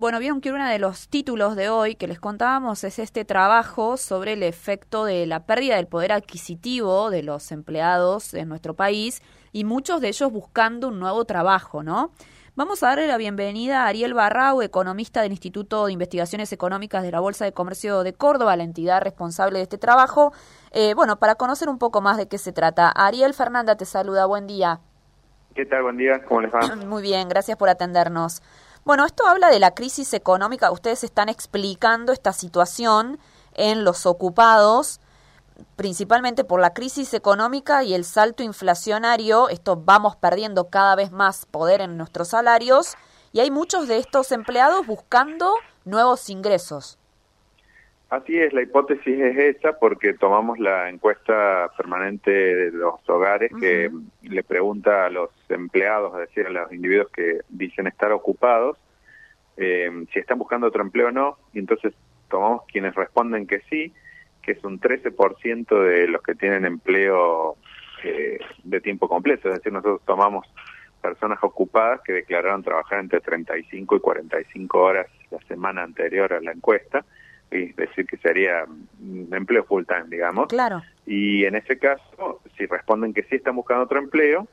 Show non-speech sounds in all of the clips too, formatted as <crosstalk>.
Bueno, vieron que uno de los títulos de hoy que les contábamos es este trabajo sobre el efecto de la pérdida del poder adquisitivo de los empleados en nuestro país y muchos de ellos buscando un nuevo trabajo, ¿no? Vamos a darle la bienvenida a Ariel Barrau, economista del Instituto de Investigaciones Económicas de la Bolsa de Comercio de Córdoba, la entidad responsable de este trabajo. Eh, bueno, para conocer un poco más de qué se trata. Ariel Fernanda te saluda, buen día. ¿Qué tal? Buen día, ¿cómo les va? <clears throat> Muy bien, gracias por atendernos. Bueno, esto habla de la crisis económica. Ustedes están explicando esta situación en los ocupados, principalmente por la crisis económica y el salto inflacionario. Esto vamos perdiendo cada vez más poder en nuestros salarios y hay muchos de estos empleados buscando nuevos ingresos. Así es, la hipótesis es esa porque tomamos la encuesta permanente de los hogares que le pregunta a los empleados, es decir, a los individuos que dicen estar ocupados, eh, si están buscando otro empleo o no, y entonces tomamos quienes responden que sí, que es un 13% de los que tienen empleo eh, de tiempo completo, es decir, nosotros tomamos personas ocupadas que declararon trabajar entre 35 y 45 horas la semana anterior a la encuesta, es decir, que sería un empleo full time, digamos. Claro. Y en ese caso, si responden que sí están buscando otro empleo,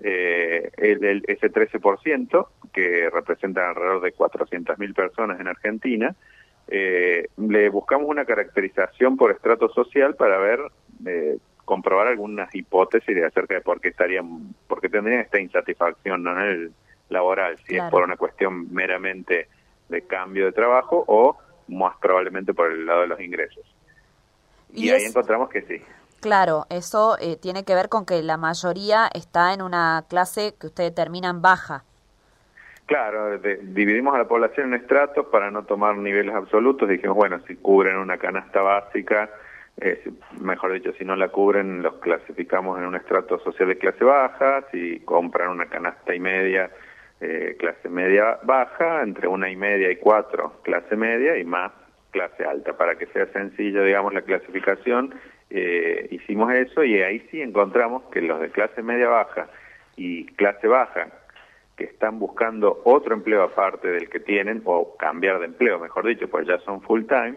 eh, el, ese 13%, que representa alrededor de 400.000 personas en Argentina, eh, le buscamos una caracterización por estrato social para ver, eh, comprobar algunas hipótesis de acerca de por qué estarían, por qué tendrían esta insatisfacción ¿no? en el laboral, si es por una cuestión meramente de cambio de trabajo o más probablemente por el lado de los ingresos. Y, ahí encontramos que sí. Claro, eso eh, tiene que ver con que la mayoría está en una clase que ustedes determinan baja. Claro, dividimos a la población en estratos para no tomar niveles absolutos. Dijimos, bueno, si cubren una canasta básica, eh, mejor dicho, si no la cubren, los clasificamos en un estrato social de clase baja. Si compran una canasta y media, eh, clase media baja, entre una y media y cuatro clase media y más clase alta. Para que sea sencillo, digamos, la clasificación, eh, hicimos eso y ahí sí encontramos que los de clase media baja y clase baja que están buscando otro empleo aparte del que tienen, o cambiar de empleo, mejor dicho, pues ya son full time,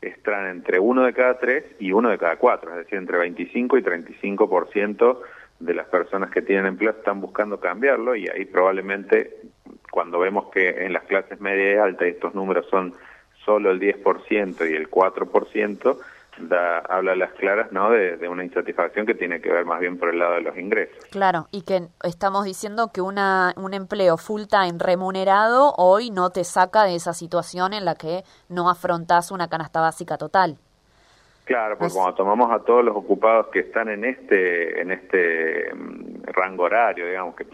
están entre uno de cada tres y uno de cada cuatro, es decir, entre 25 y 35 por ciento de las personas que tienen empleo están buscando cambiarlo y ahí probablemente cuando vemos que en las clases media y altas estos números son solo el 10% y el 4%, da, habla a las claras ¿no? De, de, una insatisfacción que tiene que ver más bien por el lado de los ingresos. Claro, y que estamos diciendo que una, un empleo full time remunerado hoy no te saca de esa situación en la que no afrontas una canasta básica total. Claro, porque cuando tomamos a todos los ocupados que están en este en este mm, rango horario, digamos que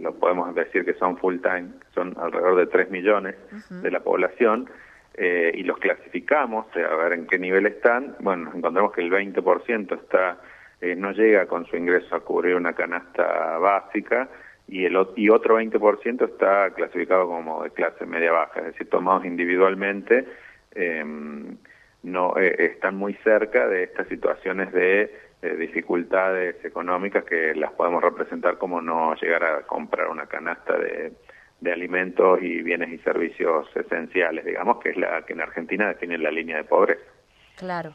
lo podemos decir que son full time, son alrededor de 3 millones de la población, eh, y los clasificamos a ver en qué nivel están, bueno, encontramos que el 20% está eh, no llega con su ingreso a cubrir una canasta básica y el y otro 20% está clasificado como de clase media baja, es decir, tomados individualmente. Eh, no eh, están muy cerca de estas situaciones de, dificultades económicas que las podemos representar como no llegar a comprar una canasta de, de alimentos y bienes y servicios esenciales, digamos, que es la que en Argentina define la línea de pobreza. Claro.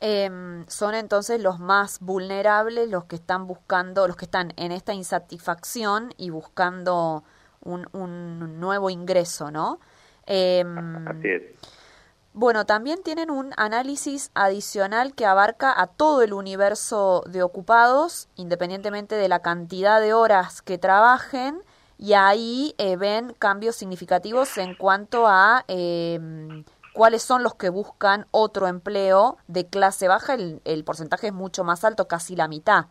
Eh, son entonces los más vulnerables los que están buscando, los que están en esta insatisfacción y buscando un, un nuevo ingreso, ¿no? Eh, Así es. Bueno, también tienen un análisis adicional que abarca a todo el universo de ocupados, independientemente de la cantidad de horas que trabajen, y ahí eh, ven cambios significativos en cuanto a eh, cuáles son los que buscan otro empleo de clase baja. El, el, porcentaje es mucho más alto, casi la mitad.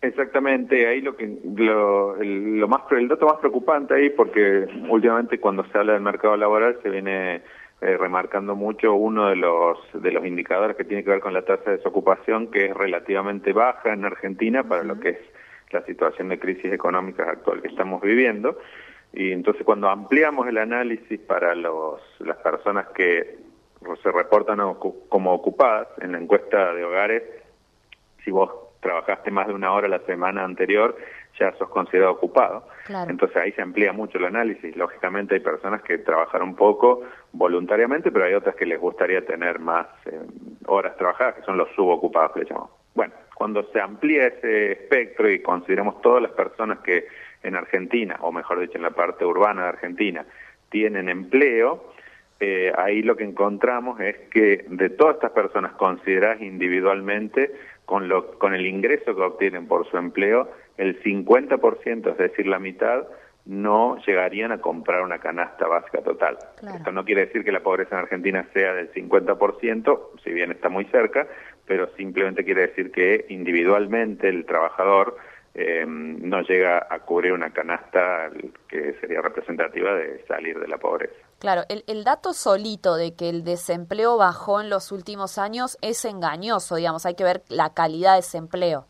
Exactamente, ahí lo que lo, el, lo más el dato más preocupante ahí porque últimamente cuando se habla del mercado laboral se viene eh, remarcando mucho uno de los de los indicadores que tiene que ver con la tasa de desocupación que es relativamente baja en Argentina para lo que es la situación de crisis económica actual que estamos viviendo y entonces cuando ampliamos el análisis para los las personas que se reportan como ocupadas en la encuesta de hogares si vos trabajaste más de una hora la semana anterior ya sos considerado ocupado. Entonces ahí se amplía mucho el análisis. Lógicamente hay personas que trabajaron poco voluntariamente, pero hay otras que les gustaría tener más eh, horas trabajadas, que son los subocupados que le llamamos. Bueno, cuando se amplía ese espectro y consideramos todas las personas que en Argentina, o mejor dicho en la parte urbana de Argentina, tienen empleo, eh, ahí lo que encontramos es que de todas estas personas consideradas individualmente, con, lo, con el ingreso que obtienen por su empleo, el 50%, es decir, la mitad, no llegarían a comprar una canasta básica total. Esto no quiere decir que la pobreza en Argentina sea del 50%, si bien está muy cerca, pero simplemente quiere decir que individualmente el trabajador eh, no llega a cubrir una canasta que sería representativa de salir de la pobreza. Claro, el, el, dato solito de que el desempleo bajó en los últimos años es engañoso, digamos, hay que ver la calidad de ese empleo.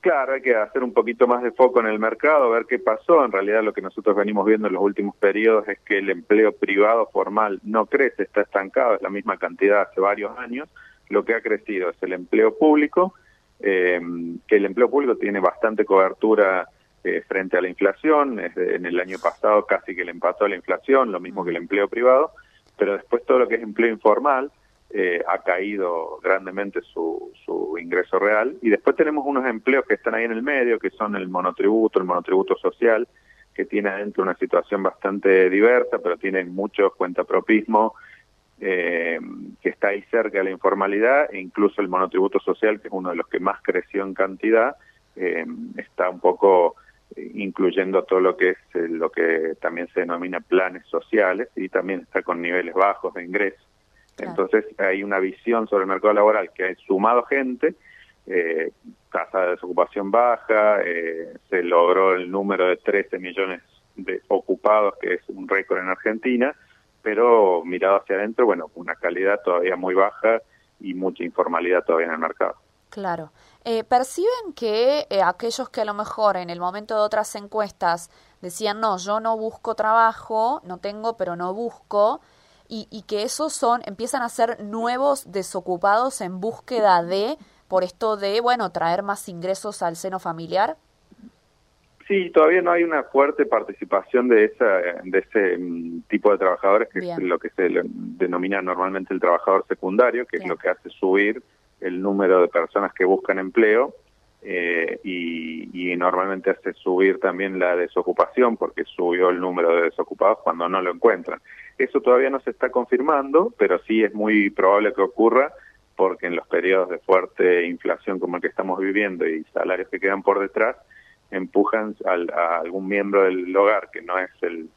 Claro, hay que hacer un poquito más de foco en el mercado, ver qué pasó. En realidad lo que nosotros venimos viendo en los últimos periodos es que el empleo privado formal no crece, está estancado, es la misma cantidad hace varios años. Lo que ha crecido es el empleo público, eh, que el empleo público tiene bastante cobertura eh, frente a la inflación. en el año pasado casi que le empató a la inflación, lo mismo que el empleo privado. Pero después todo lo que es empleo informal, eh, ha caído grandemente su, su ingreso real. Y después tenemos unos empleos que están ahí en el medio, que son el monotributo, el monotributo social, que tiene adentro una situación bastante diversa, pero tiene mucho cuentapropismo, eh, que está ahí cerca de la informalidad, e incluso el monotributo social, que es uno de los que más creció en cantidad, eh, está un poco eh, incluyendo todo lo que es lo que también se denomina planes sociales y también está con niveles bajos de ingresos. Entonces hay una visión sobre el mercado laboral que ha sumado gente, eh, tasa de desocupación baja, eh, se logró el número de 13 millones de ocupados, que es un récord en Argentina, pero mirado hacia adentro, bueno, una calidad todavía muy baja y mucha informalidad todavía en el mercado. Claro. Eh, ¿Perciben que eh, aquellos que a lo mejor en el momento de otras encuestas decían, no, yo no busco trabajo, no tengo, pero no busco, y, que esos son, empiezan a ser nuevos desocupados en búsqueda de, por esto de, bueno, traer más ingresos al seno familiar? Sí, todavía no hay una fuerte participación de esa de ese mm, tipo de trabajadores, que es lo que se denomina normalmente el trabajador secundario, que es lo que hace subir el número de personas que buscan empleo eh, y, y, normalmente hace subir también la desocupación porque subió el número de desocupados cuando no lo encuentran. Eso todavía no se está confirmando, pero sí es muy probable que ocurra porque en los periodos de fuerte inflación como el que estamos viviendo y salarios que quedan por detrás, empujan al, a algún miembro del hogar que no es el,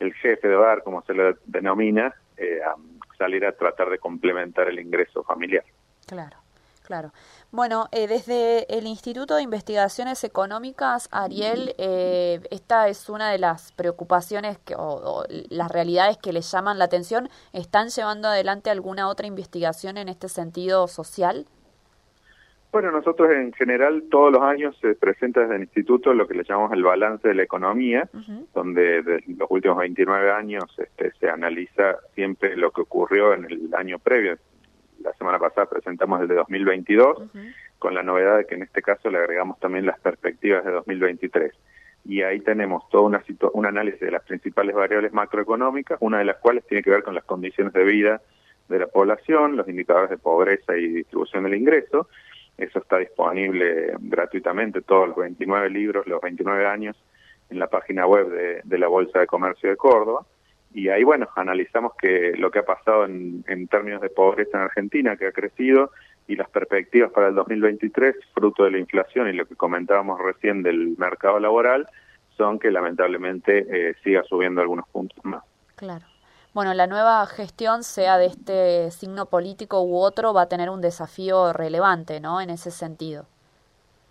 el jefe de hogar, como se lo denomina, eh, a salir a tratar de complementar el ingreso familiar. Claro. Claro. Bueno, eh, desde el Instituto de Investigaciones Económicas, Ariel, eh, esta es una de las preocupaciones que, o, las realidades que les llaman la atención. ¿Están llevando adelante alguna otra investigación en este sentido social? Bueno, nosotros en general todos los años se presenta desde el instituto lo que le llamamos el balance de la economía, donde de los últimos 29 años este, se analiza siempre lo que ocurrió en el año previo, la semana pasada presentamos el de 2022, con la novedad de que en este caso le agregamos también las perspectivas de 2023. Y ahí tenemos todo una un análisis de las principales variables macroeconómicas, una de las cuales tiene que ver con las condiciones de vida de la población, los indicadores de pobreza y distribución del ingreso. Eso está disponible gratuitamente, todos los 29 libros, los 29 años, en la página web de, la Bolsa de Comercio de Córdoba y ahí, bueno, analizamos que lo que ha pasado en, términos de pobreza en Argentina, que ha crecido, y las perspectivas para el 2023, fruto de la inflación y lo que comentábamos recién del mercado laboral, son que lamentablemente eh, siga subiendo algunos puntos más. Claro. Bueno, la nueva gestión, sea de este signo político u otro, va a tener un desafío relevante, ¿no? En ese sentido.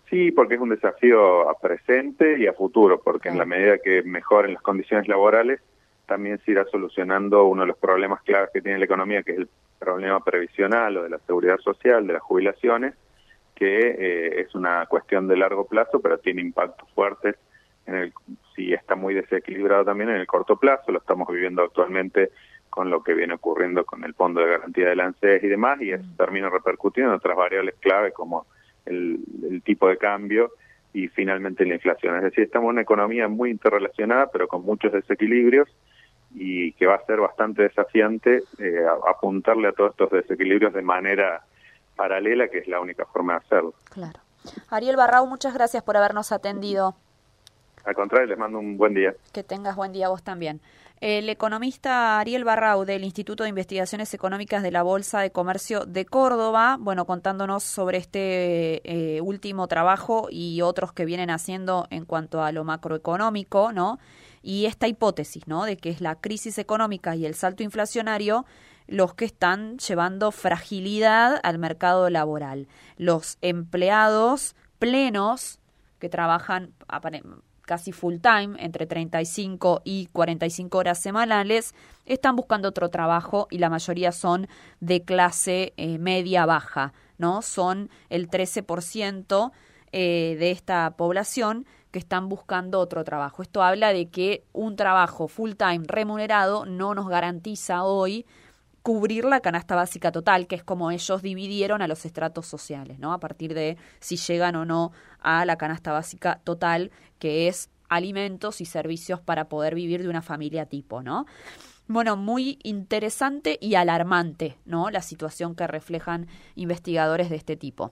Sí, porque es un desafío a presente y a futuro, porque en la medida que mejoren las condiciones laborales, también se irá solucionando uno de los problemas claves que tiene la economía, que es el problema previsional o de la seguridad social, de las jubilaciones, que eh, es una cuestión de largo plazo, pero tiene impactos fuertes en el, si está muy desequilibrado también en el corto plazo, lo estamos viviendo actualmente con lo que viene ocurriendo con el Fondo de Garantía del ANSES y demás, y eso termina repercutiendo en otras variables clave como el, el tipo de cambio y finalmente la inflación. Es decir, estamos en una economía muy interrelacionada, pero con muchos desequilibrios y que va a ser bastante desafiante eh, apuntarle a todos estos desequilibrios de manera paralela, que es la única forma de hacerlo. Claro. Ariel Barrau, muchas gracias por habernos atendido. Al contrario, les mando un buen día. Que tengas buen día vos también. El economista Ariel Barrau del Instituto de Investigaciones Económicas de la Bolsa de Comercio de Córdoba, bueno, contándonos sobre este eh, último trabajo y otros que vienen haciendo en cuanto a lo macroeconómico, ¿no? Y esta hipótesis, ¿no? De que es la crisis económica y el salto inflacionario los que están llevando fragilidad al mercado laboral. Los empleados plenos que trabajan casi full time, entre 35 y 45 horas semanales, están buscando otro trabajo y la mayoría son de clase eh, media baja, ¿no? Son el 13% eh, de esta población que están buscando otro trabajo. Esto habla de que un trabajo full time remunerado no nos garantiza hoy cubrir la canasta básica total, que es como ellos dividieron a los estratos sociales, ¿no? A partir de si llegan o no a la canasta básica total, que es alimentos y servicios para poder vivir de una familia tipo, ¿no? Bueno, muy interesante y alarmante, ¿no? La situación que reflejan investigadores de este tipo.